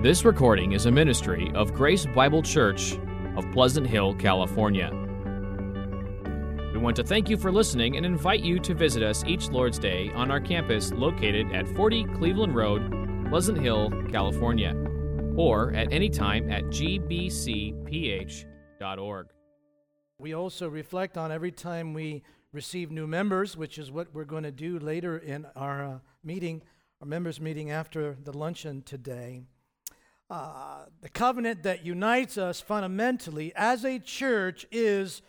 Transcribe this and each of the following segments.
This recording is a ministry of Grace Bible Church of Pleasant Hill, California. We want to thank you for listening and invite you to visit us each Lord's Day on our campus located at 40 Cleveland Road, Pleasant Hill, California, or at any time at gbcph.org. We also reflect on every time we receive new members, which is what we're going to do later in our uh, meeting, our members' meeting after the luncheon today. Uh, the covenant that unites us fundamentally as a church is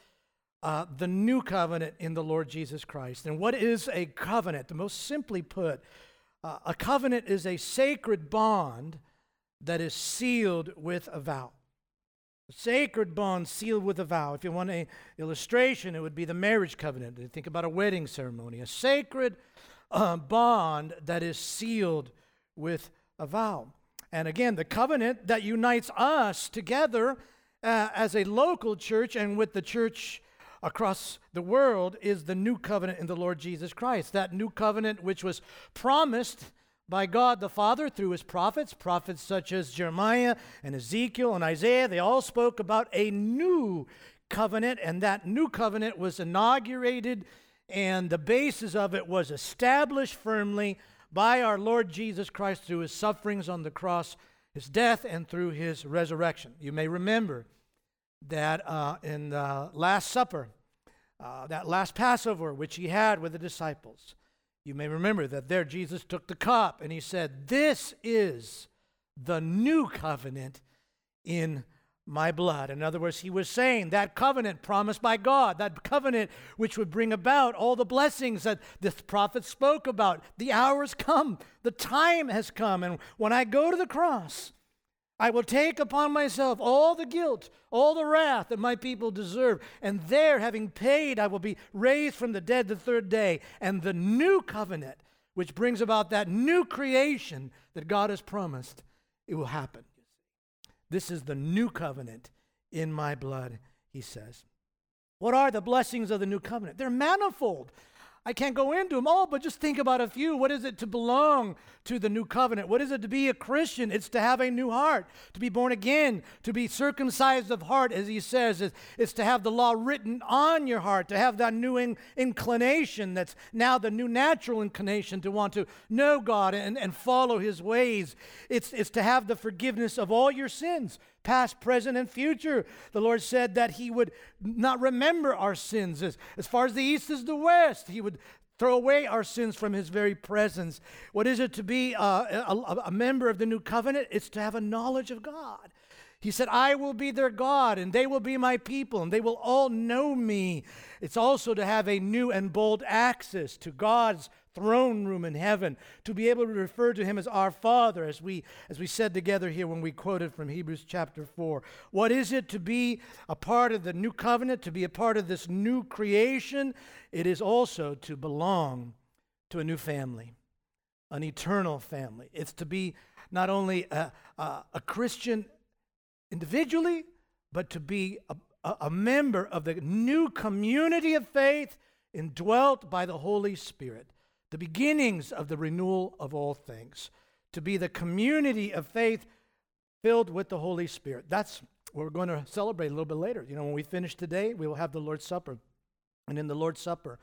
uh, the new covenant in the Lord Jesus Christ. And what is a covenant? The most simply put, uh, a covenant is a sacred bond that is sealed with a vow. A sacred bond sealed with a vow. If you want an illustration, it would be the marriage covenant. Think about a wedding ceremony. A sacred uh, bond that is sealed with a vow. And again, the covenant that unites us together uh, as a local church and with the church across the world is the new covenant in the Lord Jesus Christ. That new covenant which was promised by God the Father through his prophets, prophets such as Jeremiah and Ezekiel and Isaiah. They all spoke about a new covenant, and that new covenant was inaugurated, and the basis of it was established firmly by our Lord Jesus Christ through his sufferings on the cross, his death, and through his resurrection. You may remember that uh, in the Last Supper, uh, that last Passover which he had with the disciples, you may remember that there Jesus took the cup and he said, This is the new covenant in my blood. In other words, he was saying that covenant promised by God, that covenant which would bring about all the blessings that the prophet spoke about. The hour has come, the time has come. And when I go to the cross, I will take upon myself all the guilt, all the wrath that my people deserve. And there, having paid, I will be raised from the dead the third day. And the new covenant, which brings about that new creation that God has promised, it will happen. This is the new covenant in my blood, he says. What are the blessings of the new covenant? They're manifold. I can't go into them all, but just think about a few. What is it to belong to the new covenant? What is it to be a Christian? It's to have a new heart, to be born again, to be circumcised of heart, as he says. It's, to have the law written on your heart, to have that new in, inclination that's now the new natural inclination to want to know God and, and follow his ways. It's, it's to have the forgiveness of all your sins, past, present, and future. The Lord said that He would not remember our sins as, as far as the east is the west. He would throw away our sins from His very presence. What is it to be uh, a, a, a member of the new covenant? It's to have a knowledge of God. He said, I will be their God, and they will be my people, and they will all know me. It's also to have a new and bold access to God's throne room in heaven, to be able to refer to him as our Father, as we, as we said together here when we quoted from Hebrews chapter 4. What is it to be a part of the new covenant, to be a part of this new creation? It is also to belong to a new family, an eternal family. It's to be not only a, a, a Christian individually, but to be a, a member of the new community of faith indwelt by the Holy Spirit the beginnings of the renewal of all things, to be the community of faith filled with the Holy Spirit. That's what we're going to celebrate a little bit later. You know, when we finish today, we will have the Lord's Supper. And in the Lord's Supper,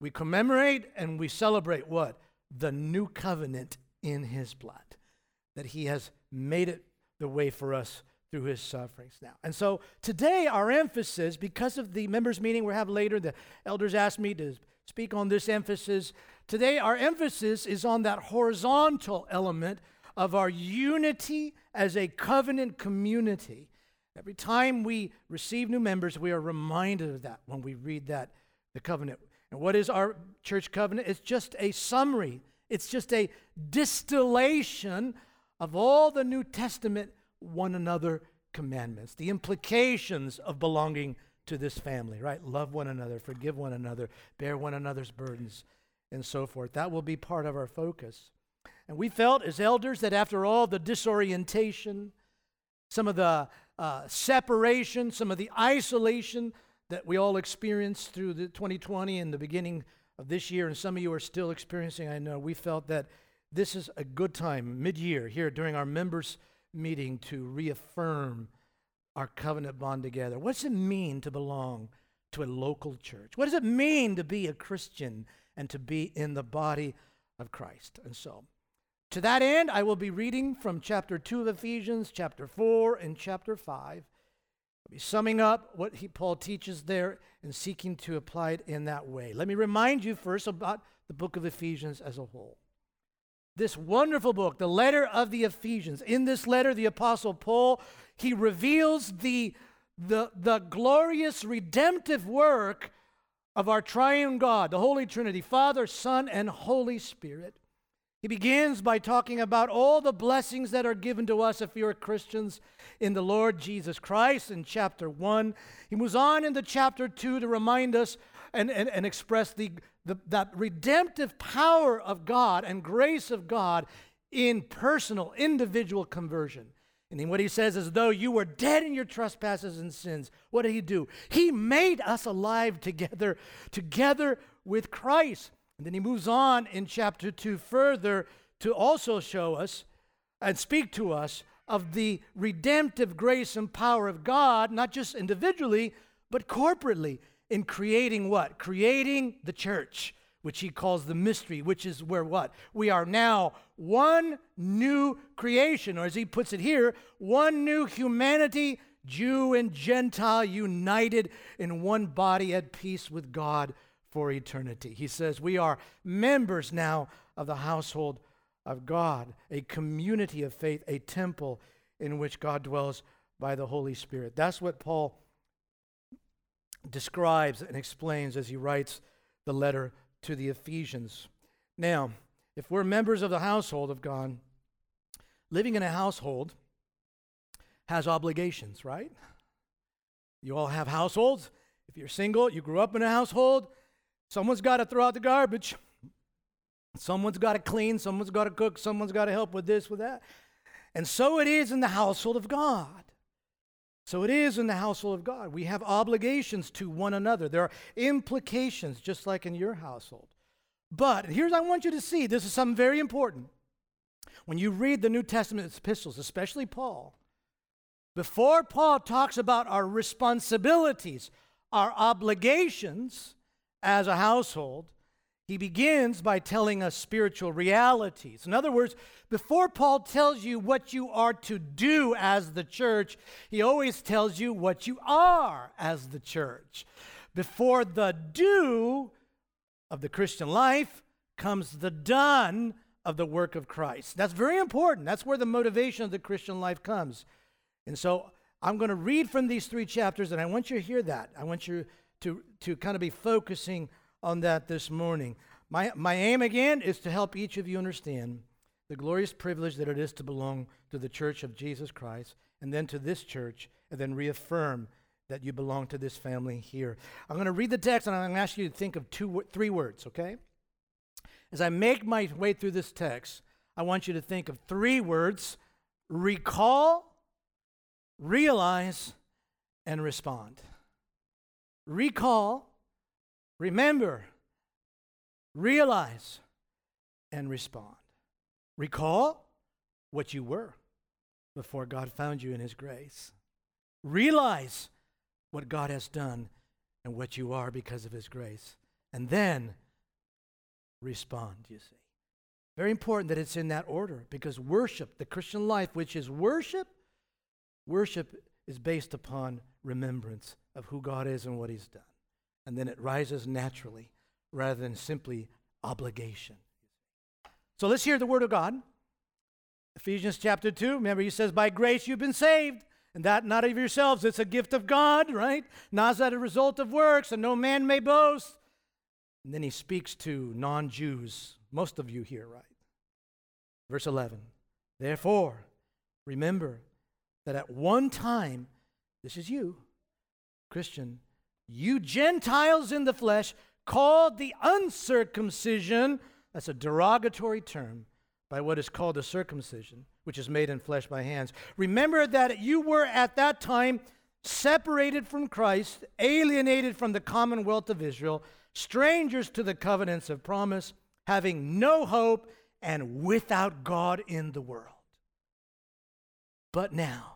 we commemorate and we celebrate what? The new covenant in his blood, that he has made it the way for us through his sufferings now. And so today, our emphasis, because of the members' meeting we have later, the elders asked me to speak on this emphasis. Today, our emphasis is on that horizontal element of our unity as a covenant community. Every time we receive new members, we are reminded of that when we read that, the covenant. And what is our church covenant? It's just a summary, it's just a distillation of all the New Testament one another commandments, the implications of belonging to this family, right? Love one another, forgive one another, bear one another's burdens and so forth. That will be part of our focus. And we felt as elders that after all the disorientation, some of the uh, separation, some of the isolation that we all experienced through the 2020 and the beginning of this year, and some of you are still experiencing, I know, we felt that this is a good time, mid year, here during our members' meeting to reaffirm our covenant bond together. What does it mean to belong to a local church? What does it mean to be a Christian and to be in the body of Christ? And so, to that end, I will be reading from chapter 2 of Ephesians, chapter 4, and chapter 5. I'll be summing up what he, Paul teaches there and seeking to apply it in that way. Let me remind you first about the book of Ephesians as a whole this wonderful book, the letter of the Ephesians. In this letter, the Apostle Paul, he reveals the, the, the glorious redemptive work of our triune God, the Holy Trinity, Father, Son, and Holy Spirit. He begins by talking about all the blessings that are given to us if we are Christians in the Lord Jesus Christ in chapter 1. He moves on into chapter 2 to remind us and, and, and express the, the, that redemptive power of God and grace of God in personal, individual conversion. And then what he says is, though you were dead in your trespasses and sins, what did he do? He made us alive together, together with Christ. And then he moves on in chapter 2 further to also show us and speak to us of the redemptive grace and power of God, not just individually, but corporately in creating what? Creating the church, which he calls the mystery, which is where what? We are now one new creation, or as he puts it here, one new humanity, Jew and Gentile united in one body at peace with God for eternity. He says we are members now of the household of God, a community of faith, a temple in which God dwells by the Holy Spirit. That's what Paul describes and explains as he writes the letter to the Ephesians. Now, if we're members of the household of God, living in a household has obligations, right? You all have households. If you're single, you grew up in a household, someone's got to throw out the garbage. Someone's got to clean, someone's got to cook, someone's got to help with this, with that. And so it is in the household of God. So it is in the household of God. We have obligations to one another. There are implications, just like in your household. But here's I want you to see this is something very important. When you read the New Testament epistles, especially Paul, before Paul talks about our responsibilities, our obligations as a household, he begins by telling us spiritual realities. In other words, before Paul tells you what you are to do as the church, he always tells you what you are as the church. Before the do of the Christian life comes the done of the work of Christ. That's very important. That's where the motivation of the Christian life comes. And so I'm going to read from these three chapters, and I want you to hear that. I want you to, to kind of be focusing on that this morning. My, my aim again is to help each of you understand the glorious privilege that it is to belong to the church of Jesus Christ and then to this church and then reaffirm that you belong to this family here. I'm going to read the text and I'm going to ask you to think of two, three words, okay? As I make my way through this text, I want you to think of three words recall, realize, and respond. Recall, Remember, realize, and respond. Recall what you were before God found you in His grace. Realize what God has done and what you are because of His grace. And then respond, you see. Very important that it's in that order because worship, the Christian life, which is worship, worship is based upon remembrance of who God is and what He's done and then it rises naturally rather than simply obligation. So let's hear the word of God. Ephesians chapter 2, remember he says, By grace you've been saved, and that not of yourselves. It's a gift of God, right? Not as a result of works, and no man may boast. And then he speaks to non Jews, most of you here, right? Verse 11, Therefore, remember that at one time, this is you, Christian, you Gentiles in the flesh, called the uncircumcision, that's a derogatory term, by what is called the circumcision, which is made in flesh by hands. Remember that you were at that time separated from Christ, alienated from the commonwealth of Israel, strangers to the covenants of promise, having no hope, and without God in the world. But now,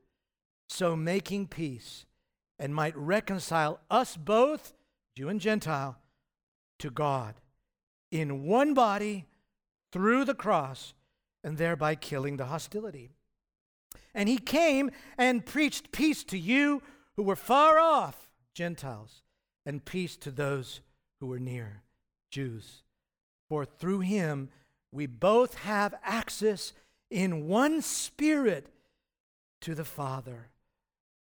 so making peace and might reconcile us both, Jew and Gentile, to God in one body through the cross, and thereby killing the hostility. And he came and preached peace to you who were far off, Gentiles, and peace to those who were near, Jews. For through him we both have access in one spirit to the Father.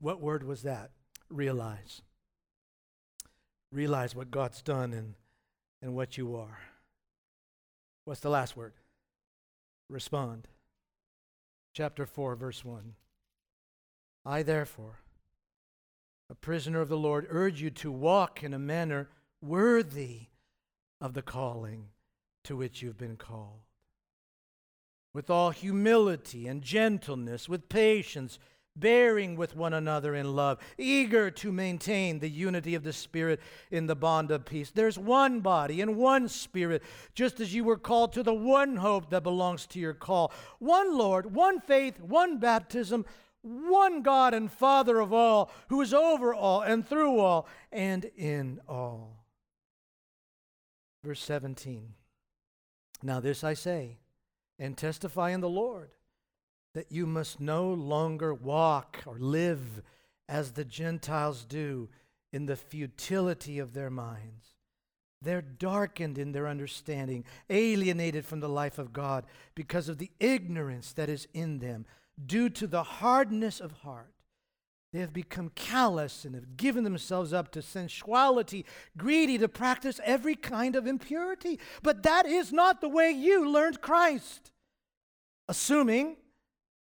What word was that? Realize. Realize what God's done and, and what you are. What's the last word? respond. Chapter 4, verse 1. I, therefore, a prisoner of the Lord, urge you to walk in a manner worthy of the calling to which you've been called. With all humility and gentleness, with patience, bearing with one another in love, eager to maintain the unity of the Spirit in the bond of peace. There's one body and one Spirit, just as you were called to the one hope that belongs to your call. One Lord, one faith, one baptism, one God and Father of all, who is over all and through all and in all. Verse 17. Now, this I say and testify in the Lord that you must no longer walk or live as the Gentiles do in the futility of their minds. They're darkened in their understanding, alienated from the life of God because of the ignorance that is in them due to the hardness of heart. They have become callous and have given themselves up to sensuality, greedy to practice every kind of impurity. But that is not the way you learned Christ. Assuming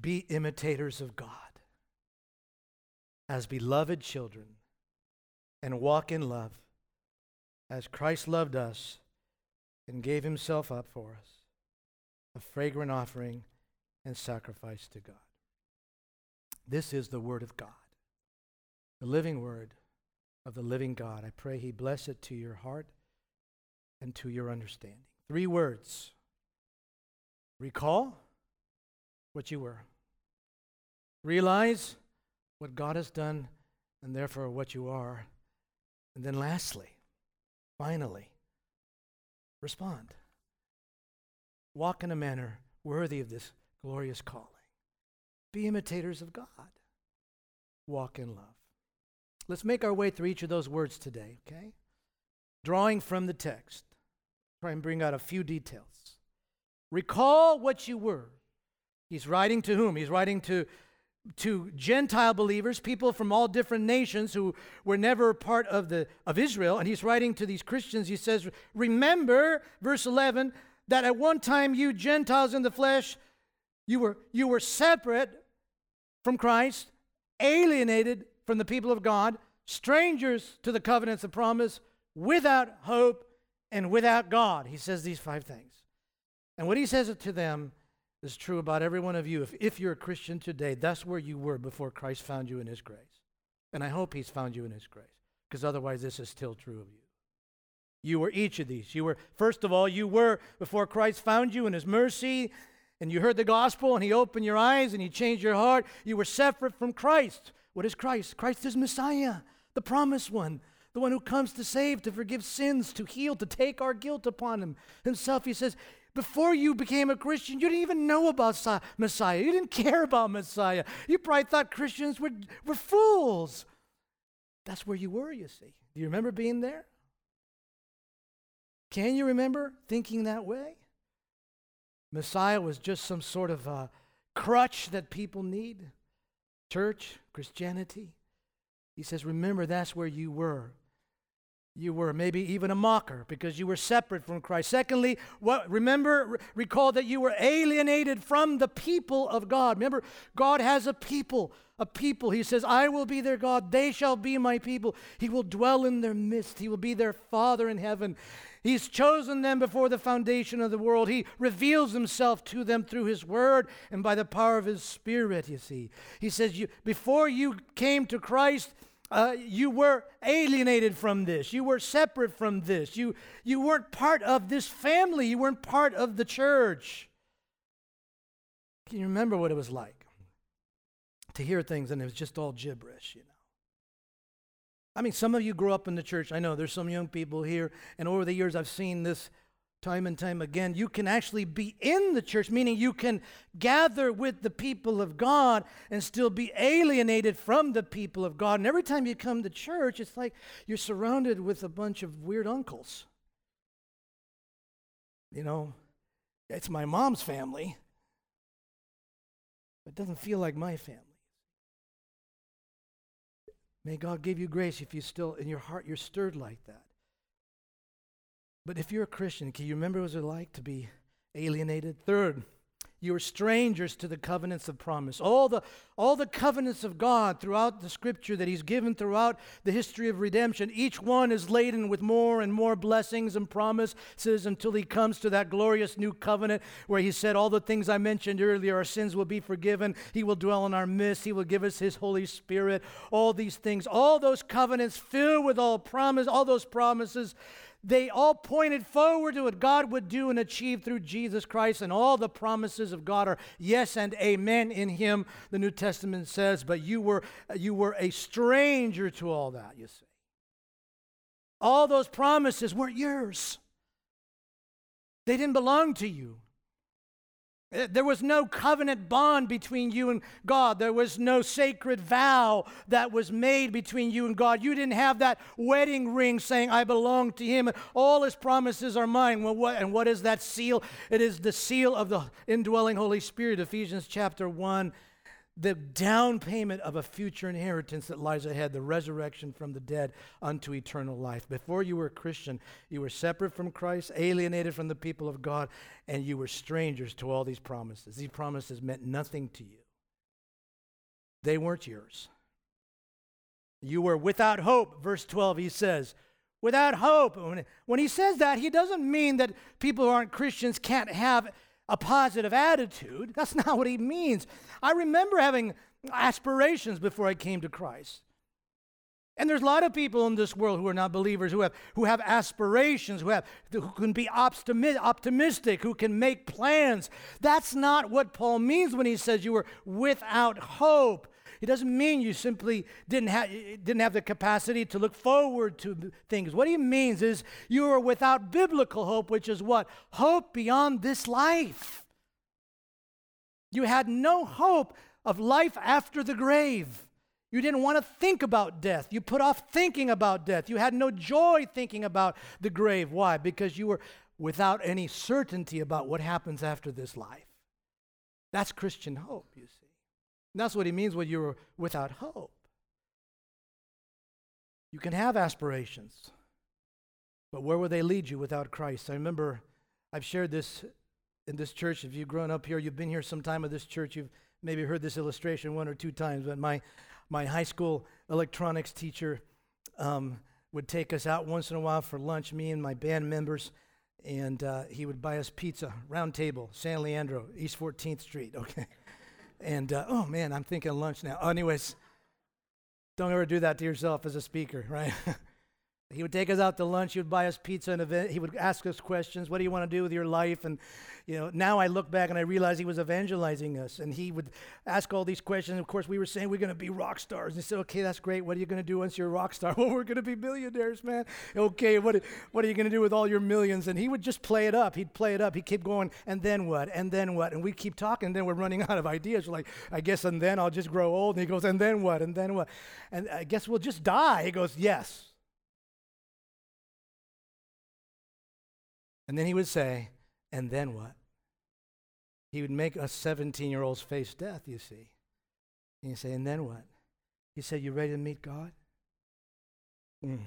be imitators of God as beloved children and walk in love as Christ loved us and gave himself up for us, a fragrant offering and sacrifice to God. This is the Word of God, the living Word of the living God. I pray He bless it to your heart and to your understanding. Three words recall what you were. Realize what God has done and therefore what you are. And then, lastly, finally, respond. Walk in a manner worthy of this glorious calling. Be imitators of God. Walk in love. Let's make our way through each of those words today, okay? Drawing from the text. Try and bring out a few details. Recall what you were. He's writing to whom? He's writing to, to Gentile believers, people from all different nations who were never part of, the, of Israel. And he's writing to these Christians. He says, Remember, verse 11, that at one time you Gentiles in the flesh, you were, you were separate from Christ, alienated from the people of God, strangers to the covenants of promise, without hope and without God. He says these five things. And what he says to them is true about every one of you. If, if you're a Christian today, that's where you were before Christ found you in His grace. And I hope He's found you in His grace, because otherwise, this is still true of you. You were each of these. You were, first of all, you were before Christ found you in His mercy, and you heard the gospel, and He opened your eyes, and He changed your heart. You were separate from Christ. What is Christ? Christ is Messiah, the promised one, the one who comes to save, to forgive sins, to heal, to take our guilt upon him himself. He says, before you became a Christian, you didn't even know about Messiah. You didn't care about Messiah. You probably thought Christians were, were fools. That's where you were, you see. Do you remember being there? Can you remember thinking that way? Messiah was just some sort of a crutch that people need. Church, Christianity. He says, Remember, that's where you were you were maybe even a mocker because you were separate from Christ. Secondly, what remember recall that you were alienated from the people of God. Remember, God has a people, a people. He says, "I will be their God; they shall be my people. He will dwell in their midst. He will be their father in heaven." He's chosen them before the foundation of the world. He reveals himself to them through his word and by the power of his spirit, you see. He says, you, Before you came to Christ, uh, you were alienated from this. You were separate from this. You, you weren't part of this family. You weren't part of the church. Can you remember what it was like to hear things and it was just all gibberish, you know? I mean, some of you grew up in the church. I know there's some young people here, and over the years I've seen this time and time again, you can actually be in the church, meaning you can gather with the people of God and still be alienated from the people of God. And every time you come to church, it's like you're surrounded with a bunch of weird uncles. You know, it's my mom's family, but it doesn't feel like my family. May God give you grace if you still, in your heart, you're stirred like that. But if you're a Christian, can you remember what it was like to be alienated? Third, you are strangers to the covenants of promise. All the, all the covenants of God throughout the scripture that He's given throughout the history of redemption, each one is laden with more and more blessings and promises until He comes to that glorious new covenant where He said, All the things I mentioned earlier, our sins will be forgiven. He will dwell in our midst. He will give us His Holy Spirit. All these things, all those covenants filled with all promise, all those promises they all pointed forward to what God would do and achieve through Jesus Christ, and all the promises of God are yes and amen in Him, the New Testament says, but you were, you were a stranger to all that, you see. All those promises weren't yours, they didn't belong to you. Uh, there was no covenant bond between you and God. There was no sacred vow that was made between you and God. You didn't have that wedding ring saying, I belong to Him. All His promises are mine. Well, what, and what is that seal? It is the seal of the indwelling Holy Spirit, Ephesians chapter 1 the down payment of a future inheritance that lies ahead, the resurrection from the dead unto eternal life. Before you were a Christian, you were separate from Christ, alienated from the people of God, and you were strangers to all these promises. These promises meant nothing to you, they weren't yours. You were without hope. Verse 12, he says, without hope. When he says that, he doesn't mean that people who aren't Christians can't have a positive attitude. That's not what he means. I remember having aspirations before I came to Christ. And there's a lot of people in this world who are not believers who have who have aspirations, who have who can be optimistic, who can make plans. That's not what Paul means when he says you were without hope. It doesn't mean you simply didn't have, didn't have the capacity to look forward to things. What he means is you are without biblical hope, which is what? Hope beyond this life. You had no hope of life after the grave. You didn't want to think about death. You put off thinking about death. You had no joy thinking about the grave. Why? Because you were without any certainty about what happens after this life. That's Christian hope, you see. And that's what he means when you're without hope. You can have aspirations, but where will they lead you without Christ? I remember I've shared this in this church. If you've grown up here, you've been here some time at this church, you've maybe heard this illustration one or two times. But my, my high school electronics teacher um, would take us out once in a while for lunch, me and my band members. and uh, he would buy us pizza, round table, San Leandro, East 14th Street, okay? And uh, oh man, I'm thinking lunch now. Anyways, don't ever do that to yourself as a speaker, right? He would take us out to lunch. He would buy us pizza and event. He would ask us questions. What do you want to do with your life? And you know, now I look back and I realize he was evangelizing us. And he would ask all these questions. Of course, we were saying we're going to be rock stars. And he said, "Okay, that's great. What are you going to do once you're a rock star? Well, we're going to be millionaires, man. Okay, what what are you going to do with all your millions?" And he would just play it up. He'd play it up. He'd keep going. And then what? And then what? And we keep talking. And then we're running out of ideas. We're like, I guess. And then I'll just grow old. And he goes, and then what? And then what? And I guess we'll just die. He goes, yes. And then he would say, and then what? He would make us 17 year olds face death, you see. And you say, and then what? He said, You ready to meet God? Mm.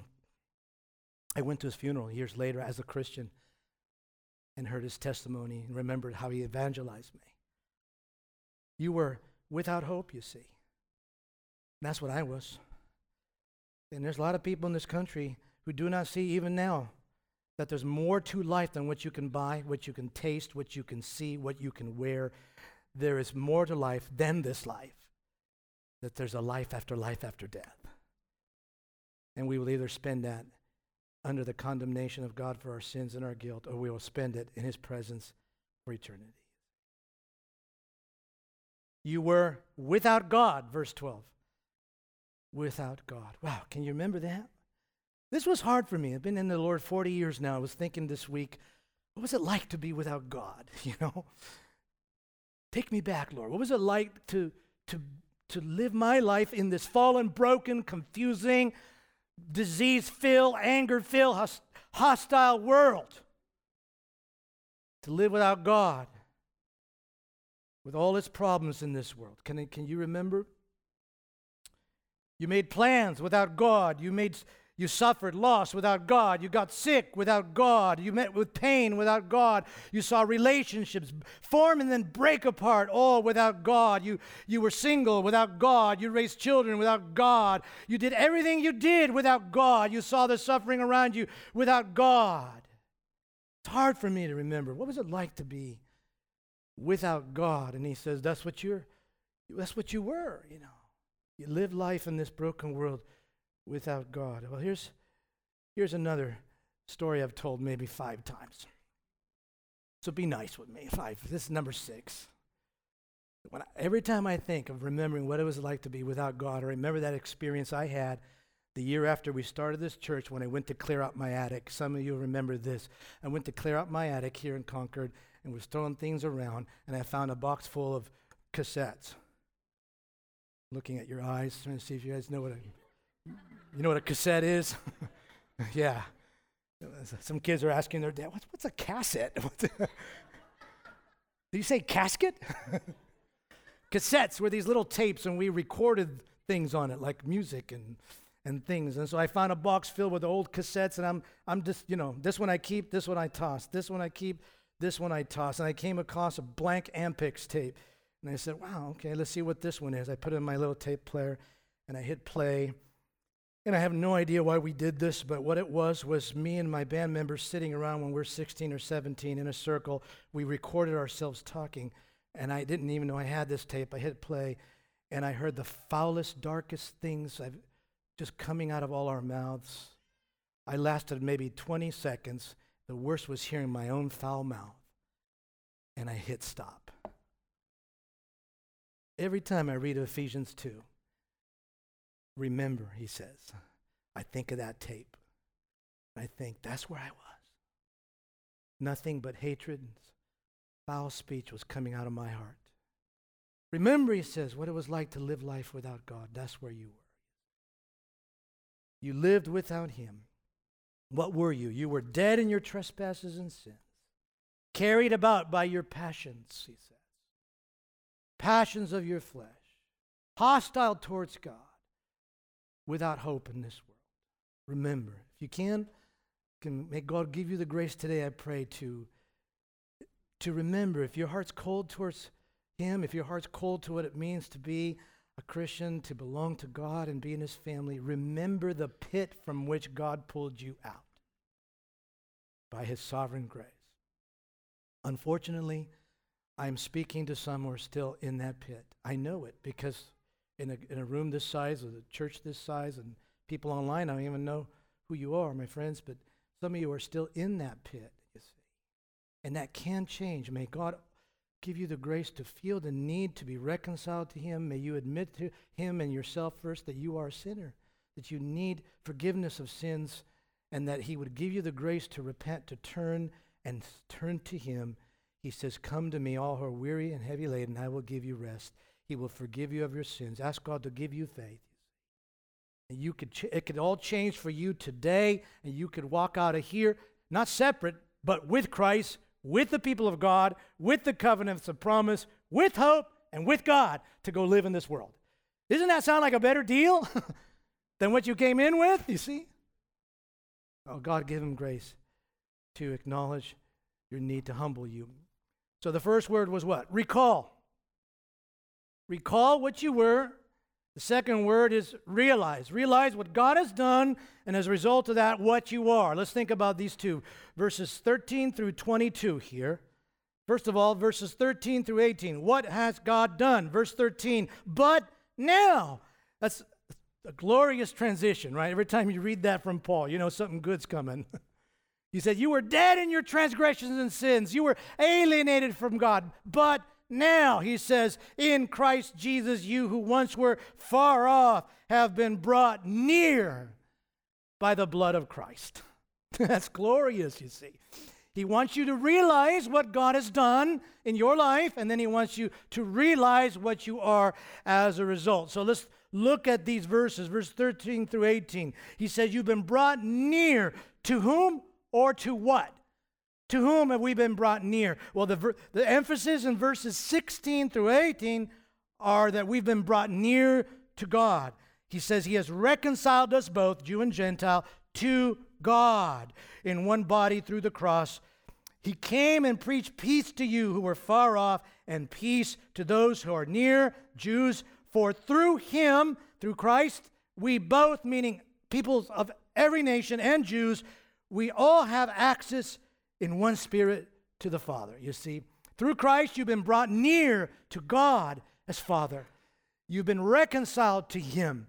I went to his funeral years later as a Christian and heard his testimony and remembered how he evangelized me. You were without hope, you see. That's what I was. And there's a lot of people in this country who do not see, even now, that there's more to life than what you can buy, what you can taste, what you can see, what you can wear. There is more to life than this life. That there's a life after life after death. And we will either spend that under the condemnation of God for our sins and our guilt, or we will spend it in His presence for eternity. You were without God, verse 12. Without God. Wow, can you remember that? This was hard for me. I've been in the Lord 40 years now. I was thinking this week, what was it like to be without God? You know? Take me back, Lord. What was it like to, to, to live my life in this fallen, broken, confusing, disease filled, anger filled, hostile world? To live without God, with all its problems in this world. Can, can you remember? You made plans without God. You made you suffered loss without God. You got sick without God. You met with pain without God. You saw relationships form and then break apart all without God. You, you were single without God. You raised children without God. You did everything you did without God. You saw the suffering around you without God. It's hard for me to remember. What was it like to be without God? And he says, That's what you're that's what you were, you know. You live life in this broken world without God. Well, here's, here's another story I've told maybe five times. So be nice with me. Five. This is number six. When I, every time I think of remembering what it was like to be without God, I remember that experience I had the year after we started this church when I went to clear out my attic. Some of you remember this. I went to clear out my attic here in Concord and was throwing things around, and I found a box full of cassettes. Looking at your eyes, trying to see if you guys know what I you know what a cassette is? yeah. Some kids are asking their dad, what's, what's a cassette? Do you say casket? Cassettes were these little tapes, and we recorded things on it, like music and, and things. And so I found a box filled with old cassettes, and I'm, I'm just, you know, this one I keep, this one I toss, this one I keep, this one I toss. And I came across a blank Ampex tape. And I said, wow, okay, let's see what this one is. I put it in my little tape player, and I hit play. And I have no idea why we did this, but what it was was me and my band members sitting around when we are 16 or 17 in a circle. We recorded ourselves talking, and I didn't even know I had this tape. I hit play, and I heard the foulest, darkest things I've just coming out of all our mouths. I lasted maybe 20 seconds. The worst was hearing my own foul mouth, and I hit stop. Every time I read Ephesians 2, Remember, he says, I think of that tape. I think that's where I was. Nothing but hatred and foul speech was coming out of my heart. Remember, he says, what it was like to live life without God. That's where you were. You lived without him. What were you? You were dead in your trespasses and sins, carried about by your passions, he says. Passions of your flesh, hostile towards God without hope in this world. Remember, if you can, can may God give you the grace today, I pray, to, to remember if your heart's cold towards Him, if your heart's cold to what it means to be a Christian, to belong to God and be in His family, remember the pit from which God pulled you out. by his sovereign grace. Unfortunately, I'm speaking to some who are still in that pit. I know it because in a, in a room this size, with a church this size, and people online, I don't even know who you are, my friends, but some of you are still in that pit, you see. And that can change. May God give you the grace to feel the need to be reconciled to Him. May you admit to Him and yourself first that you are a sinner, that you need forgiveness of sins, and that He would give you the grace to repent, to turn and turn to Him. He says, Come to me, all who are weary and heavy laden, I will give you rest. He will forgive you of your sins. Ask God to give you faith. And you could ch- it could all change for you today, and you could walk out of here, not separate, but with Christ, with the people of God, with the covenants of promise, with hope, and with God to go live in this world. Doesn't that sound like a better deal than what you came in with? You see? Oh, God, give him grace to acknowledge your need to humble you. So the first word was what? Recall. Recall what you were. The second word is realize. Realize what God has done, and as a result of that, what you are. Let's think about these two verses 13 through 22 here. First of all, verses 13 through 18. What has God done? Verse 13, but now. That's a glorious transition, right? Every time you read that from Paul, you know something good's coming. he said, You were dead in your transgressions and sins, you were alienated from God, but now, he says, in Christ Jesus, you who once were far off have been brought near by the blood of Christ. That's glorious, you see. He wants you to realize what God has done in your life, and then he wants you to realize what you are as a result. So let's look at these verses, verse 13 through 18. He says, You've been brought near to whom or to what? To whom have we been brought near? Well, the, the emphasis in verses 16 through 18 are that we've been brought near to God. He says he has reconciled us both, Jew and Gentile, to God in one body through the cross. He came and preached peace to you who were far off and peace to those who are near, Jews. For through him, through Christ, we both, meaning peoples of every nation and Jews, we all have access in one spirit to the Father. You see, through Christ, you've been brought near to God as Father. You've been reconciled to Him.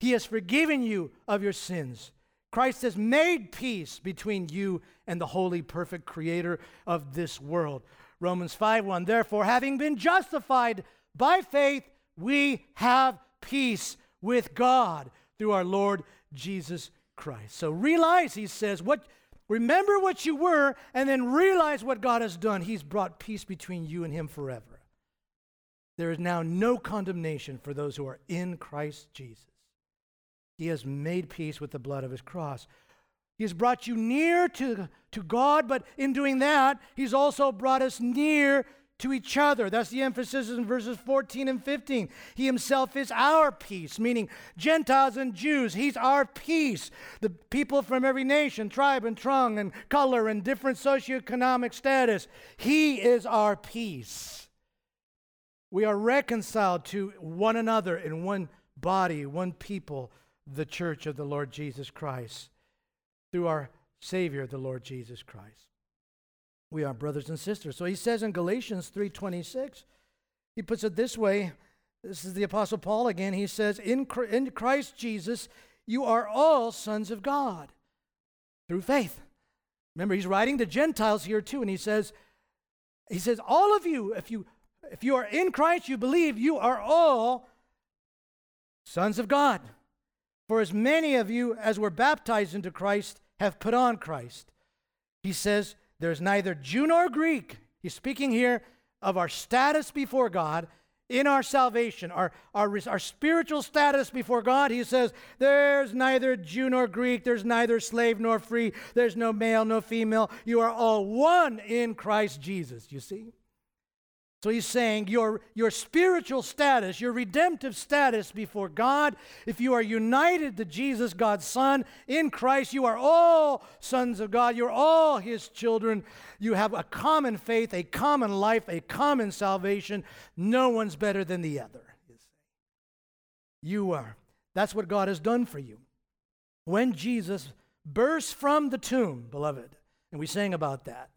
He has forgiven you of your sins. Christ has made peace between you and the holy, perfect creator of this world. Romans 5 1. Therefore, having been justified by faith, we have peace with God through our Lord Jesus Christ. So realize, he says, what Remember what you were, and then realize what God has done. He's brought peace between you and Him forever. There is now no condemnation for those who are in Christ Jesus. He has made peace with the blood of His cross. He has brought you near to, to God, but in doing that, He's also brought us near to each other. That's the emphasis in verses 14 and 15. He himself is our peace, meaning Gentiles and Jews. He's our peace. The people from every nation, tribe, and tongue, and color, and different socioeconomic status. He is our peace. We are reconciled to one another in one body, one people, the church of the Lord Jesus Christ, through our Savior, the Lord Jesus Christ we are brothers and sisters. So he says in Galatians 3:26, he puts it this way. This is the apostle Paul again. He says, "In in Christ Jesus, you are all sons of God through faith." Remember, he's writing to Gentiles here too, and he says, he says, all of you, if you if you are in Christ, you believe, you are all sons of God. For as many of you as were baptized into Christ have put on Christ. He says, there's neither Jew nor Greek. He's speaking here of our status before God in our salvation, our, our, our spiritual status before God. He says, There's neither Jew nor Greek, there's neither slave nor free, there's no male, no female. You are all one in Christ Jesus. You see? So he's saying your, your spiritual status, your redemptive status before God, if you are united to Jesus, God's Son, in Christ, you are all sons of God. You're all his children. You have a common faith, a common life, a common salvation. No one's better than the other. You are. That's what God has done for you. When Jesus burst from the tomb, beloved, And we sang about that.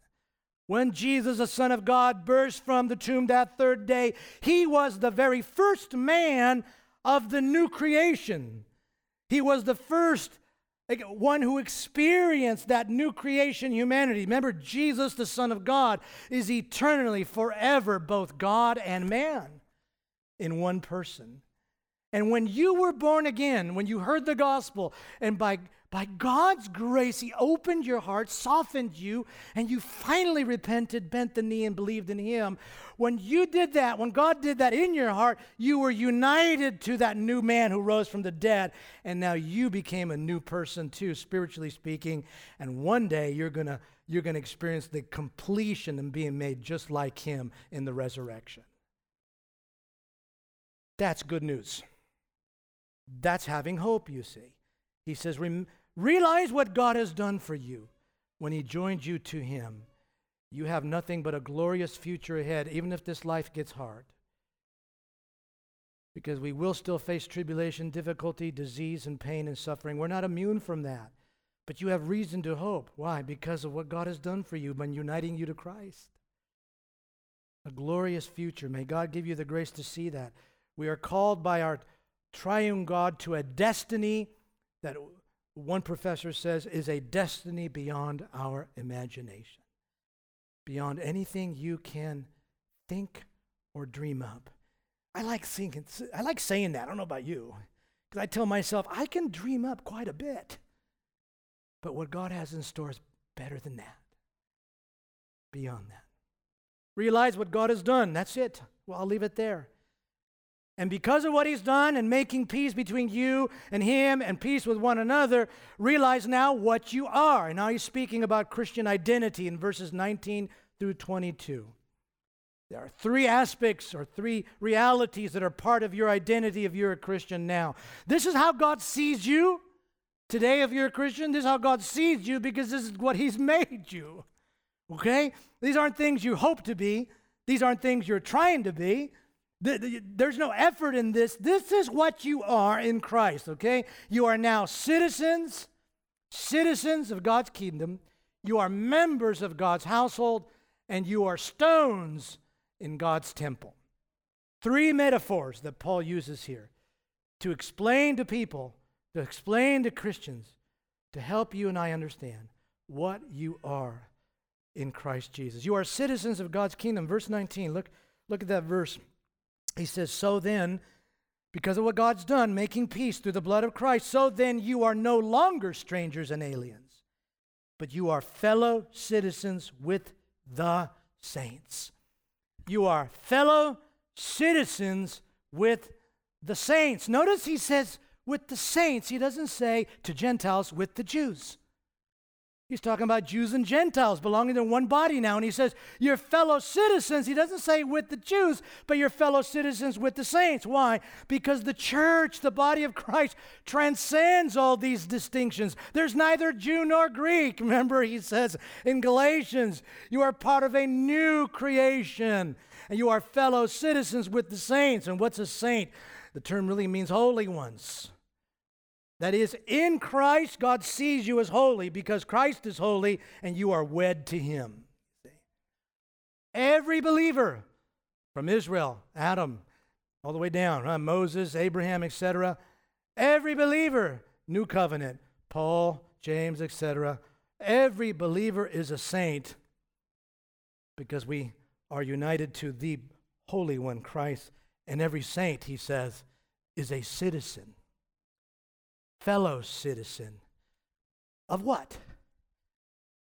When Jesus, the Son of God, burst from the tomb that third day, he was the very first man of the new creation. He was the first one who experienced that new creation humanity. Remember, Jesus, the Son of God, is eternally, forever, both God and man in one person. And when you were born again, when you heard the gospel, and by, by God's grace, He opened your heart, softened you, and you finally repented, bent the knee, and believed in Him. When you did that, when God did that in your heart, you were united to that new man who rose from the dead, and now you became a new person too, spiritually speaking. And one day you're going to you're to experience the completion and being made just like Him in the resurrection. That's good news. That's having hope, you see. He says, Realize what God has done for you when He joined you to Him. You have nothing but a glorious future ahead, even if this life gets hard. Because we will still face tribulation, difficulty, disease, and pain and suffering. We're not immune from that. But you have reason to hope. Why? Because of what God has done for you by uniting you to Christ. A glorious future. May God give you the grace to see that. We are called by our triune God to a destiny that one professor says is a destiny beyond our imagination, beyond anything you can think or dream up. I like thinking, I like saying that. I don't know about you. Because I tell myself, I can dream up quite a bit. But what God has in store is better than that. Beyond that. Realize what God has done. That's it. Well, I'll leave it there. And because of what he's done and making peace between you and him and peace with one another, realize now what you are. And now he's speaking about Christian identity in verses 19 through 22. There are three aspects or three realities that are part of your identity if you're a Christian now. This is how God sees you today if you're a Christian. This is how God sees you because this is what he's made you. Okay? These aren't things you hope to be, these aren't things you're trying to be. There's no effort in this. This is what you are in Christ, okay? You are now citizens, citizens of God's kingdom. You are members of God's household, and you are stones in God's temple. Three metaphors that Paul uses here to explain to people, to explain to Christians, to help you and I understand what you are in Christ Jesus. You are citizens of God's kingdom. Verse 19, look, look at that verse. He says, So then, because of what God's done, making peace through the blood of Christ, so then you are no longer strangers and aliens, but you are fellow citizens with the saints. You are fellow citizens with the saints. Notice he says with the saints, he doesn't say to Gentiles with the Jews. He's talking about Jews and Gentiles belonging to one body now. And he says, Your fellow citizens, he doesn't say with the Jews, but your fellow citizens with the saints. Why? Because the church, the body of Christ, transcends all these distinctions. There's neither Jew nor Greek. Remember, he says in Galatians, You are part of a new creation, and you are fellow citizens with the saints. And what's a saint? The term really means holy ones. That is, in Christ, God sees you as holy because Christ is holy and you are wed to Him. Every believer from Israel, Adam, all the way down? Moses, Abraham, etc., every believer, New Covenant, Paul, James, etc., every believer is a saint because we are united to the Holy One, Christ. And every saint, he says, is a citizen fellow citizen of what?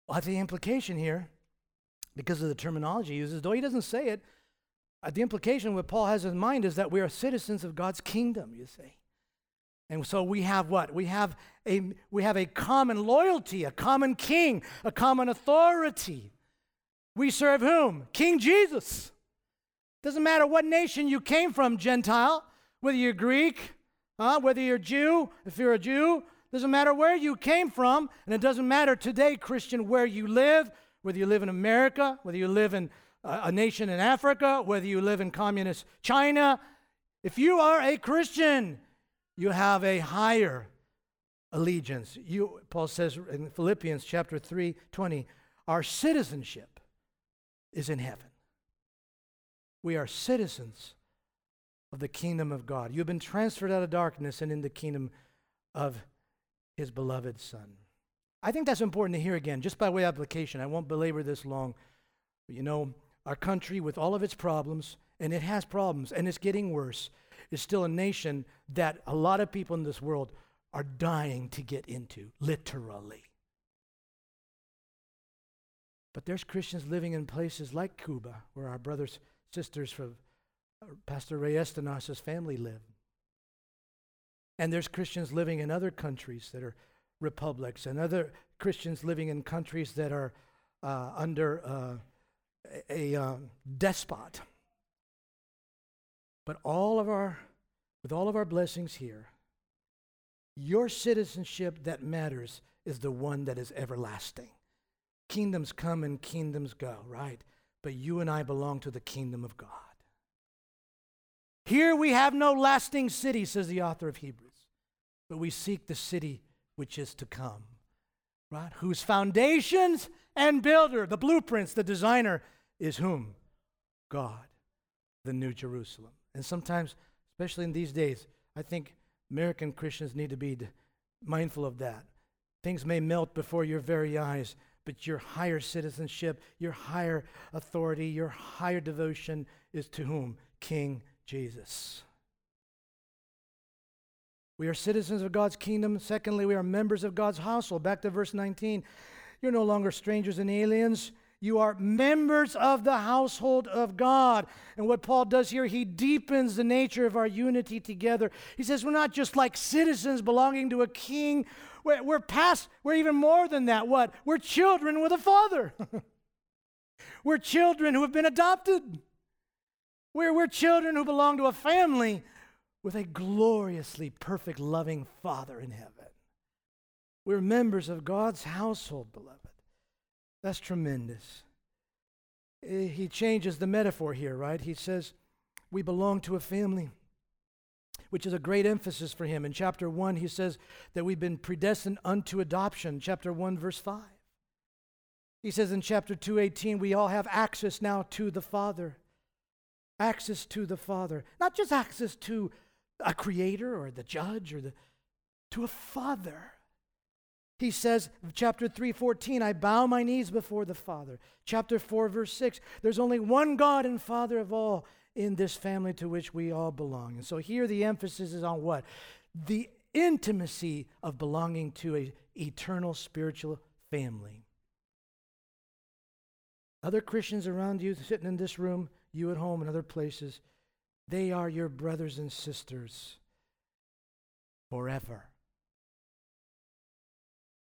Well, the implication here, because of the terminology he uses, though he doesn't say it, uh, the implication what Paul has in mind is that we are citizens of God's kingdom, you see. And so we have what? We have a we have a common loyalty, a common king, a common authority. We serve whom? King Jesus. Doesn't matter what nation you came from, Gentile, whether you're Greek, Whether you're a Jew, if you're a Jew, doesn't matter where you came from, and it doesn't matter today, Christian, where you live, whether you live in America, whether you live in a, a nation in Africa, whether you live in communist China. If you are a Christian, you have a higher allegiance. You, Paul says in Philippians chapter 3, 20, our citizenship is in heaven. We are citizens of the kingdom of God. You've been transferred out of darkness and in the kingdom of his beloved Son. I think that's important to hear again, just by way of application. I won't belabor this long. But you know, our country, with all of its problems, and it has problems, and it's getting worse, is still a nation that a lot of people in this world are dying to get into, literally. But there's Christians living in places like Cuba, where our brothers, sisters from Pastor Ray Estenas' family live. And there's Christians living in other countries that are republics, and other Christians living in countries that are uh, under uh, a, a um, despot. But all of our, with all of our blessings here, your citizenship that matters is the one that is everlasting. Kingdoms come and kingdoms go, right? But you and I belong to the kingdom of God. Here we have no lasting city, says the author of Hebrews, but we seek the city which is to come, right? Whose foundations and builder, the blueprints, the designer is whom? God, the New Jerusalem. And sometimes, especially in these days, I think American Christians need to be mindful of that. Things may melt before your very eyes, but your higher citizenship, your higher authority, your higher devotion is to whom? King Jesus. We are citizens of God's kingdom. Secondly, we are members of God's household. Back to verse 19. You're no longer strangers and aliens. You are members of the household of God. And what Paul does here, he deepens the nature of our unity together. He says, We're not just like citizens belonging to a king we're, we're past, we're even more than that. What? We're children with a father. we're children who have been adopted. We're, we're children who belong to a family with a gloriously perfect, loving Father in heaven. We're members of God's household, beloved. That's tremendous. Eh, he changes the metaphor here, right? He says, We belong to a family which is a great emphasis for him. In chapter 1, he says that we've been predestined unto adoption, chapter 1, verse 5. He says in chapter 2:18 we all have access now to the Father. Access to the Father. Not just access to a creator or the judge or the to a father. He says chapter 3:14 I bow my knees before the Father. Chapter 4 verse 6 there's only one God and Father of all in this family to which we all belong. And so here the emphasis is on what? The intimacy of belonging to an eternal spiritual family. Other Christians around you sitting in this room, you at home and other places, they are your brothers and sisters forever.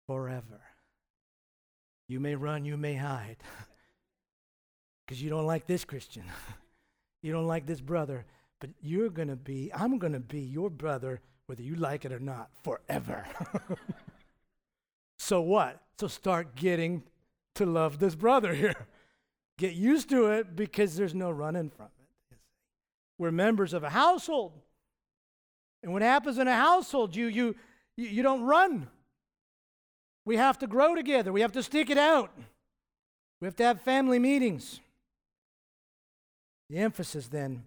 Forever. You may run, you may hide, because you don't like this Christian. you don't like this brother, but you're going to be, I'm going to be your brother, whether you like it or not, forever. so what? So start getting to love this brother here. Get used to it because there's no running from it. We're members of a household. And what happens in a household, you, you, you don't run. We have to grow together. We have to stick it out. We have to have family meetings. The emphasis then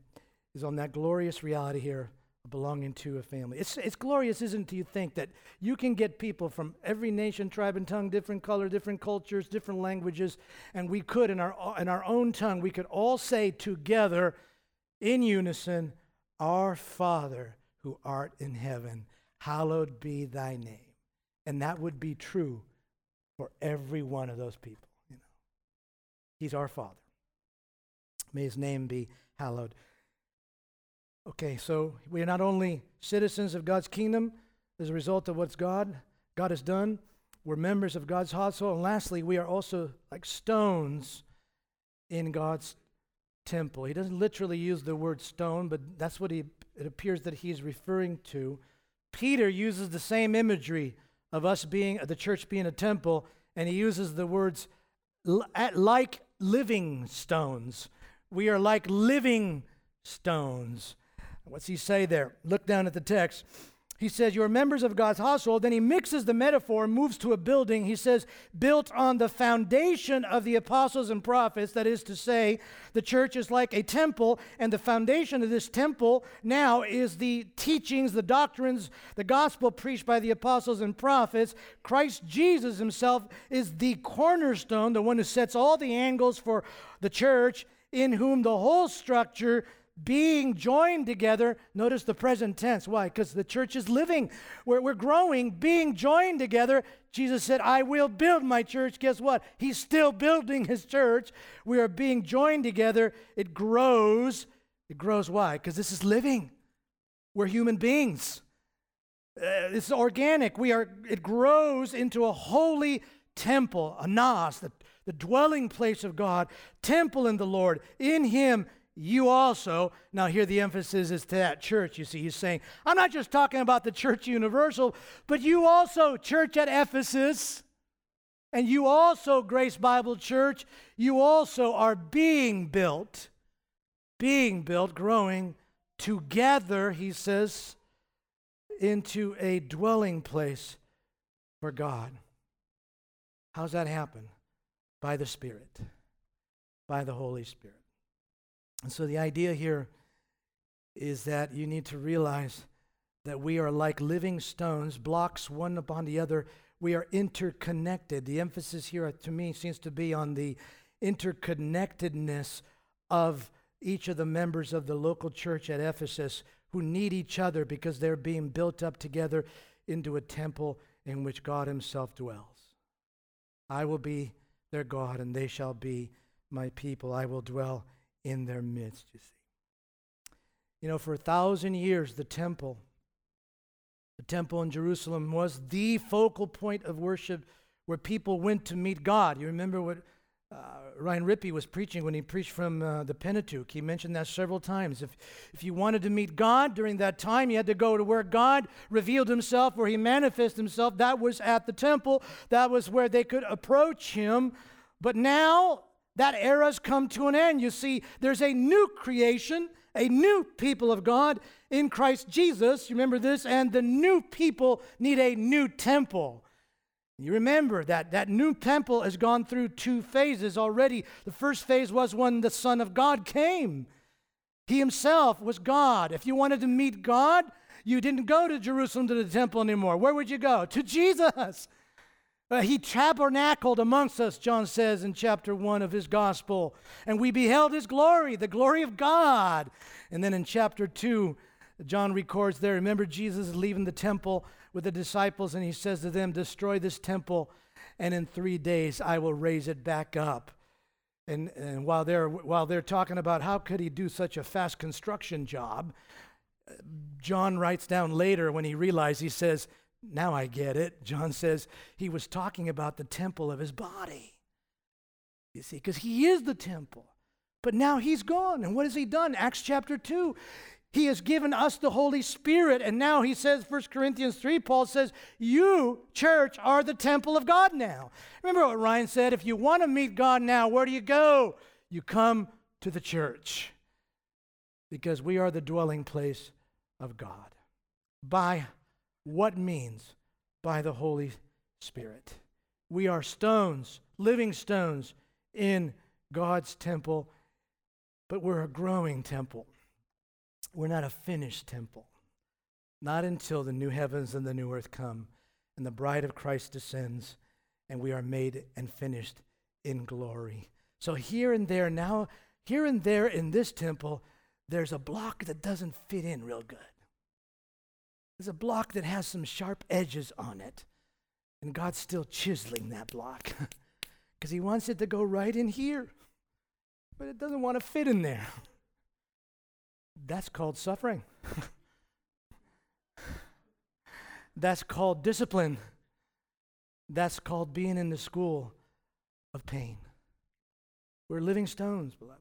is on that glorious reality here belonging to a family. It's, it's glorious, isn't it, you think, that you can get people from every nation, tribe, and tongue, different color, different cultures, different languages, and we could, in our, in our own tongue, we could all say together in unison, Our Father who art in heaven, hallowed be thy name. And that would be true for every one of those people. You know, He's our Father. May his name be hallowed. Okay, so we are not only citizens of God's kingdom as a result of what's God, God has done. We're members of God's household. And lastly, we are also like stones in God's temple. He doesn't literally use the word stone, but that's what he, it appears that he's referring to. Peter uses the same imagery of us being, the church being a temple, and he uses the words like living stones. We are like living stones. What's he say there? Look down at the text. he says, You're members of God's household. Then he mixes the metaphor, moves to a building. He says, Built on the foundation of the apostles and prophets. That is to say, the church is like a temple, and the foundation of this temple now is the teachings, the doctrines, the gospel preached by the apostles and prophets. Christ Jesus himself is the cornerstone, the one who sets all the angles for the church, in whom the whole structure being joined together. Notice the present tense. Why? Because the church is living. We're, we're growing, being joined together. Jesus said, I will build my church. Guess what? He's still building his church. We are being joined together. It grows. It grows why? Because this is living. We're human beings. Uh, it's organic. We are, it grows into a holy temple, a naos, the, the dwelling place of God, temple in the Lord. In him you also, now here the emphasis is to that church, you see. He's saying, I'm not just talking about the church universal, but you also, church at Ephesus, and you also, Grace Bible Church, you also are being built, being built, growing together, he says, into a dwelling place for God. How's that happen? By the Spirit, by the Holy Spirit. And so the idea here is that you need to realize that we are like living stones, blocks one upon the other. We are interconnected. The emphasis here uh, to me seems to be on the interconnectedness of each of the members of the local church at Ephesus who need each other because they're being built up together into a temple in which God Himself dwells. I will be their God, and they shall be my people. I will dwell in their midst, you see. You know, for a thousand years, the temple, the temple in Jerusalem was the focal point of worship where people went to meet God. You remember what uh, Ryan Rippey was preaching when he preached from uh, the Pentateuch. He mentioned that several times. If, if you wanted to meet God during that time, you had to go to where God revealed himself, where he manifested himself. That was at the temple, that was where they could approach him. But now that era's come to an end. You see, there's a new creation, a new people of God in Christ Jesus. You remember this? And the new people need a new temple. You remember that that new temple has gone through two phases already. The first phase was when the Son of God came. He himself was God. If you wanted to meet God, you didn't go to Jerusalem to the temple anymore. Where would you go? To Jesus. Uh, he tabernacled amongst us, John says in chapter 1 of his gospel, and we beheld his glory, the glory of God. And then in chapter 2, John records there, remember Jesus is leaving the temple with the disciples, and he says to them, Destroy this temple, and in three days I will raise it back up. And, and while, they're, while they're talking about how could he do such a fast construction job, John writes down later when he realized, he says, now I get it. John says he was talking about the temple of his body. You see, because he is the temple. But now he's gone. And what has he done? Acts chapter 2. He has given us the Holy Spirit. And now he says, 1 Corinthians 3, Paul says, You, church, are the temple of God now. Remember what Ryan said? If you want to meet God now, where do you go? You come to the church. Because we are the dwelling place of God. By what means by the Holy Spirit. We are stones, living stones in God's temple, but we're a growing temple. We're not a finished temple. Not until the new heavens and the new earth come and the bride of Christ descends and we are made and finished in glory. So here and there, now, here and there in this temple, there's a block that doesn't fit in real good. There's a block that has some sharp edges on it. And God's still chiseling that block because He wants it to go right in here. But it doesn't want to fit in there. That's called suffering. That's called discipline. That's called being in the school of pain. We're living stones, beloved.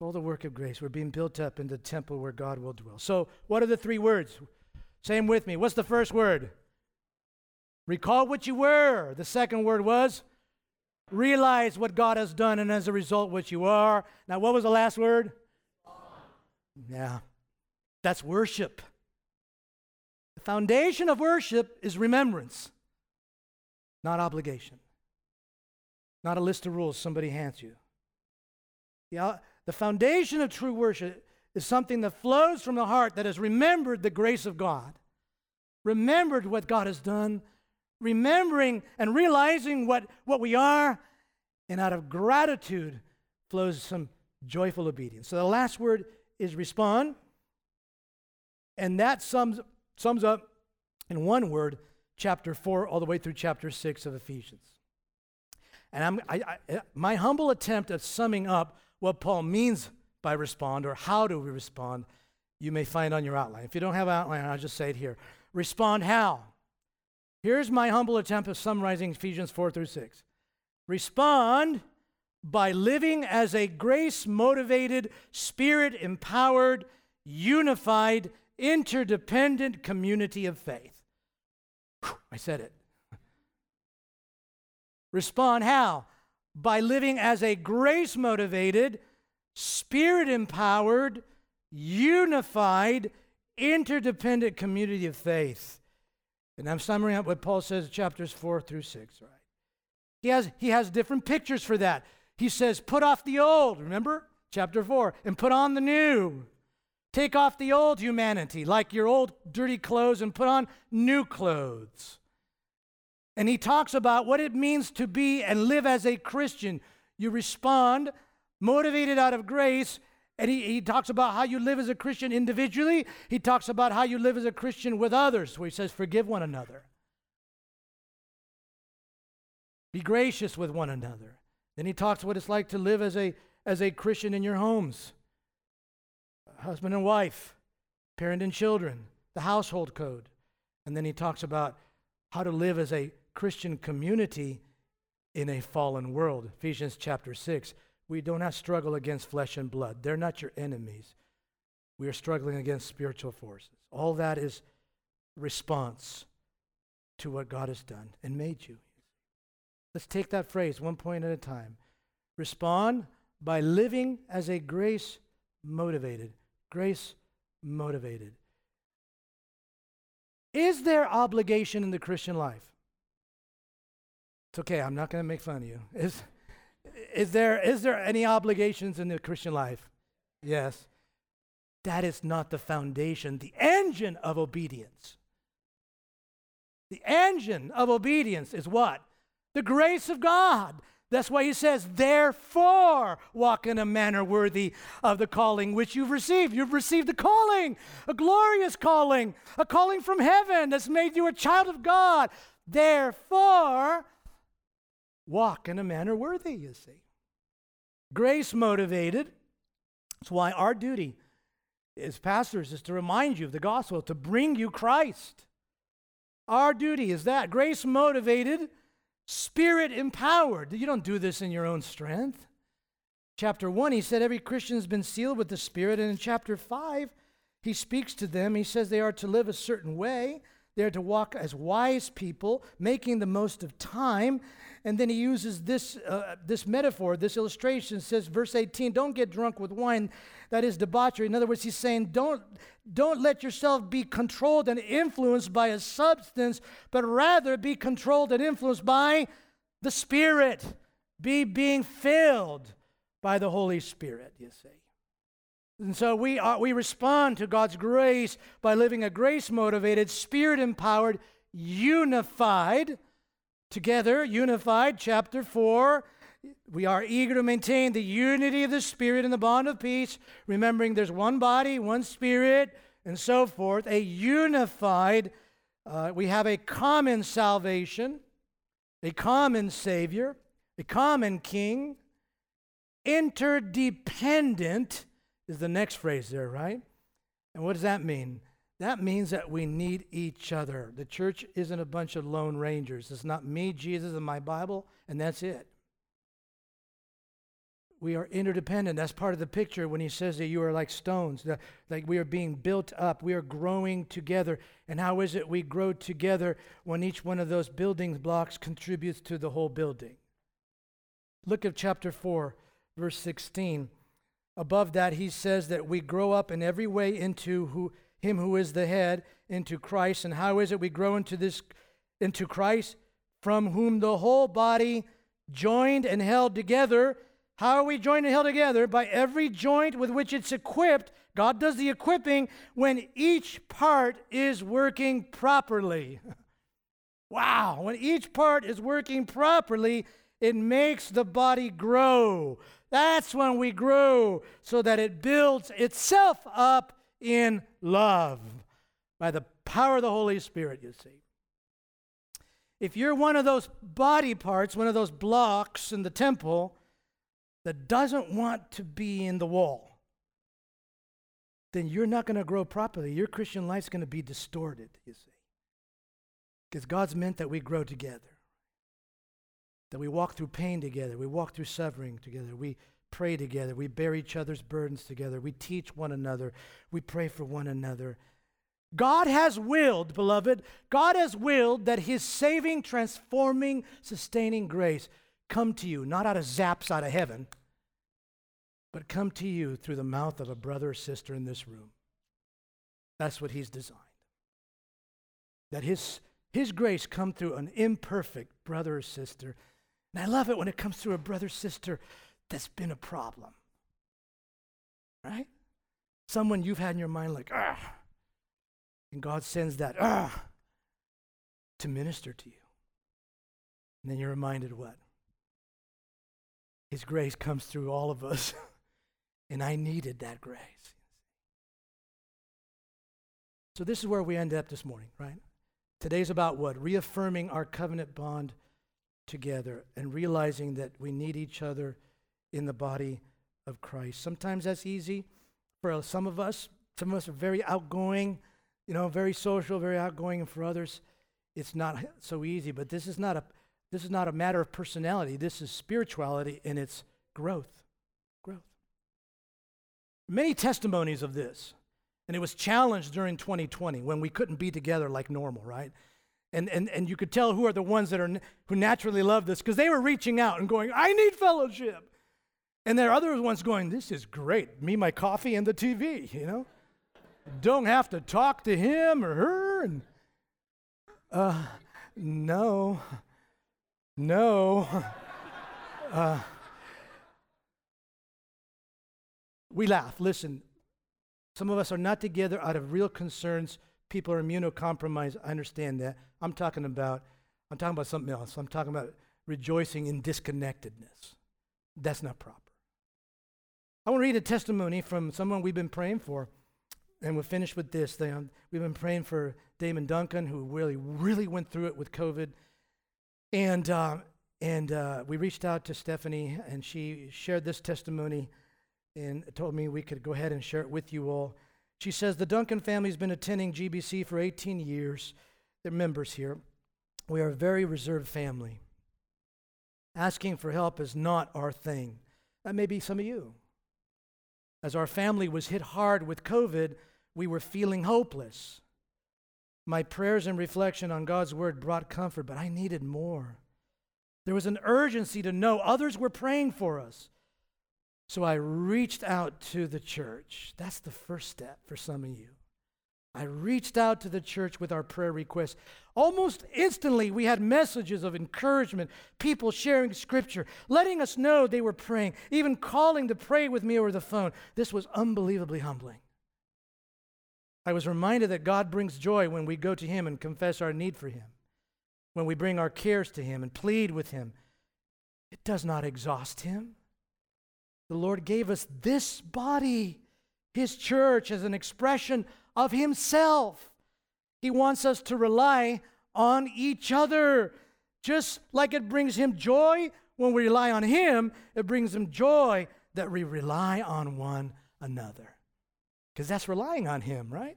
All the work of grace. We're being built up in the temple where God will dwell. So, what are the three words? Same with me. What's the first word? Recall what you were. The second word was realize what God has done and as a result what you are. Now, what was the last word? Yeah. That's worship. The foundation of worship is remembrance, not obligation, not a list of rules somebody hands you. The, the foundation of true worship is something that flows from the heart that has remembered the grace of God, remembered what God has done, remembering and realizing what, what we are, and out of gratitude flows some joyful obedience. So the last word is respond, and that sums, sums up in one word chapter 4 all the way through chapter 6 of Ephesians. And I'm, I, I, my humble attempt at summing up what Paul means by respond or how do we respond, you may find on your outline. If you don't have an outline, I'll just say it here. Respond how? Here's my humble attempt at summarizing Ephesians 4 through 6. Respond by living as a grace motivated, spirit empowered, unified, interdependent community of faith. Whew, I said it. Respond how? By living as a grace motivated, spirit empowered, unified, interdependent community of faith. And I'm summing up what Paul says in chapters 4 through 6, right? He has, he has different pictures for that. He says, Put off the old, remember? Chapter 4, and put on the new. Take off the old humanity, like your old dirty clothes, and put on new clothes. And he talks about what it means to be and live as a Christian. You respond motivated out of grace. And he, he talks about how you live as a Christian individually. He talks about how you live as a Christian with others, where he says, forgive one another. Be gracious with one another. Then he talks what it's like to live as a, as a Christian in your homes husband and wife, parent and children, the household code. And then he talks about how to live as a Christian community in a fallen world. Ephesians chapter 6. We do not struggle against flesh and blood. They're not your enemies. We are struggling against spiritual forces. All that is response to what God has done and made you. Let's take that phrase one point at a time. Respond by living as a grace motivated. Grace motivated. Is there obligation in the Christian life? It's okay, I'm not going to make fun of you. Is, is there, is there any obligations in the Christian life? Yes. That is not the foundation, the engine of obedience. The engine of obedience is what? The grace of God. That's why he says, therefore, walk in a manner worthy of the calling which you've received. You've received a calling, a glorious calling, a calling from heaven that's made you a child of God. Therefore, walk in a manner worthy, you see. Grace motivated. That's why our duty as pastors is to remind you of the gospel, to bring you Christ. Our duty is that grace motivated, spirit empowered. You don't do this in your own strength. Chapter 1, he said every Christian has been sealed with the Spirit. And in chapter 5, he speaks to them. He says they are to live a certain way, they are to walk as wise people, making the most of time. And then he uses this, uh, this metaphor, this illustration says, verse 18, don't get drunk with wine that is debauchery. In other words, he's saying, don't, don't let yourself be controlled and influenced by a substance, but rather be controlled and influenced by the Spirit. Be being filled by the Holy Spirit, you see. And so we, are, we respond to God's grace by living a grace motivated, spirit empowered, unified, together, unified, chapter 4. We are eager to maintain the unity of the Spirit in the bond of peace, remembering there's one body, one Spirit, and so forth. A unified, uh, we have a common salvation, a common Savior, a common King, interdependent is the next phrase there, right? And what does that mean? That means that we need each other. The church isn't a bunch of lone rangers. It's not me, Jesus, and my Bible, and that's it. We are interdependent. That's part of the picture when he says that you are like stones, that, like we are being built up. We are growing together. And how is it we grow together when each one of those building blocks contributes to the whole building? Look at chapter 4, verse 16. Above that, he says that we grow up in every way into who him who is the head, into Christ. And how is it we grow into this into Christ, from whom the whole body joined and held together. How are we joined and held together? By every joint with which it's equipped. God does the equipping when each part is working properly. wow, when each part is working properly, it makes the body grow. That's when we grow so that it builds itself up in love by the power of the Holy Spirit, you see. If you're one of those body parts, one of those blocks in the temple that doesn't want to be in the wall, then you're not going to grow properly. Your Christian life's going to be distorted, you see. Because God's meant that we grow together that we walk through pain together, we walk through suffering together, we pray together, we bear each other's burdens together, we teach one another, we pray for one another. God has willed, beloved, God has willed that His saving, transforming, sustaining grace come to you, not out of zaps out of heaven, but come to you through the mouth of a brother or sister in this room. That's what He's designed. That His, his grace come through an imperfect brother or sister and I love it when it comes through a brother or sister that's been a problem. Right? Someone you've had in your mind like, ah. And God sends that, ah, to minister to you. And then you're reminded what? His grace comes through all of us. and I needed that grace. So this is where we end up this morning, right? Today's about what? Reaffirming our covenant bond together and realizing that we need each other in the body of Christ. Sometimes that's easy for some of us. Some of us are very outgoing, you know, very social, very outgoing, and for others, it's not so easy. But this is not a this is not a matter of personality. This is spirituality in its growth. Growth. Many testimonies of this. And it was challenged during 2020 when we couldn't be together like normal, right? And, and, and you could tell who are the ones that are who naturally love this because they were reaching out and going, I need fellowship. And there are other ones going, This is great. Me, my coffee, and the TV, you know? Don't have to talk to him or her. And uh, no, no. Uh, we laugh. Listen, some of us are not together out of real concerns people are immunocompromised. I understand that. I'm talking about I'm talking about something else. I'm talking about rejoicing in disconnectedness. That's not proper. I want to read a testimony from someone we've been praying for, and we'll finish with this. We've been praying for Damon Duncan, who really, really went through it with COVID, and uh, and uh, we reached out to Stephanie, and she shared this testimony, and told me we could go ahead and share it with you all. She says the Duncan family's been attending GBC for 18 years. They're members here. We are a very reserved family. Asking for help is not our thing. That may be some of you. As our family was hit hard with COVID, we were feeling hopeless. My prayers and reflection on God's word brought comfort, but I needed more. There was an urgency to know others were praying for us. So I reached out to the church. That's the first step for some of you. I reached out to the church with our prayer requests. Almost instantly, we had messages of encouragement, people sharing scripture, letting us know they were praying, even calling to pray with me over the phone. This was unbelievably humbling. I was reminded that God brings joy when we go to Him and confess our need for Him, when we bring our cares to Him and plead with Him. It does not exhaust Him. The Lord gave us this body, His church, as an expression of Himself. He wants us to rely on each other. Just like it brings Him joy when we rely on Him, it brings Him joy that we rely on one another. Because that's relying on Him, right?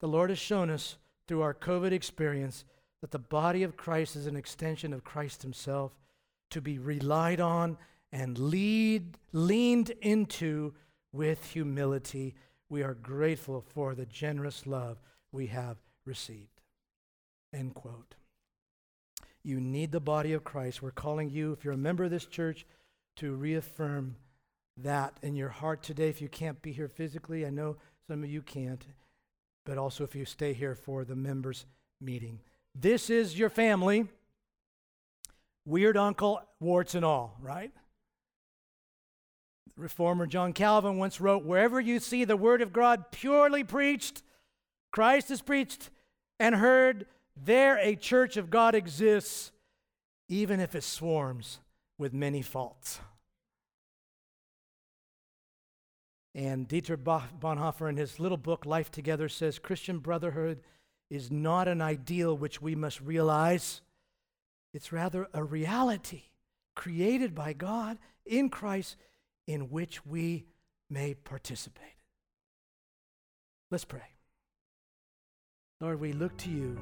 The Lord has shown us through our COVID experience that the body of Christ is an extension of Christ Himself to be relied on and lead, leaned into with humility. We are grateful for the generous love we have received. End quote. You need the body of Christ. We're calling you, if you're a member of this church, to reaffirm that in your heart today. If you can't be here physically, I know some of you can't, but also if you stay here for the members' meeting. This is your family. Weird uncle, warts and all, right? Reformer John Calvin once wrote Wherever you see the word of God purely preached, Christ is preached and heard, there a church of God exists, even if it swarms with many faults. And Dietrich Bonhoeffer, in his little book, Life Together, says Christian brotherhood is not an ideal which we must realize, it's rather a reality created by God in Christ in which we may participate. Let's pray. Lord, we look to you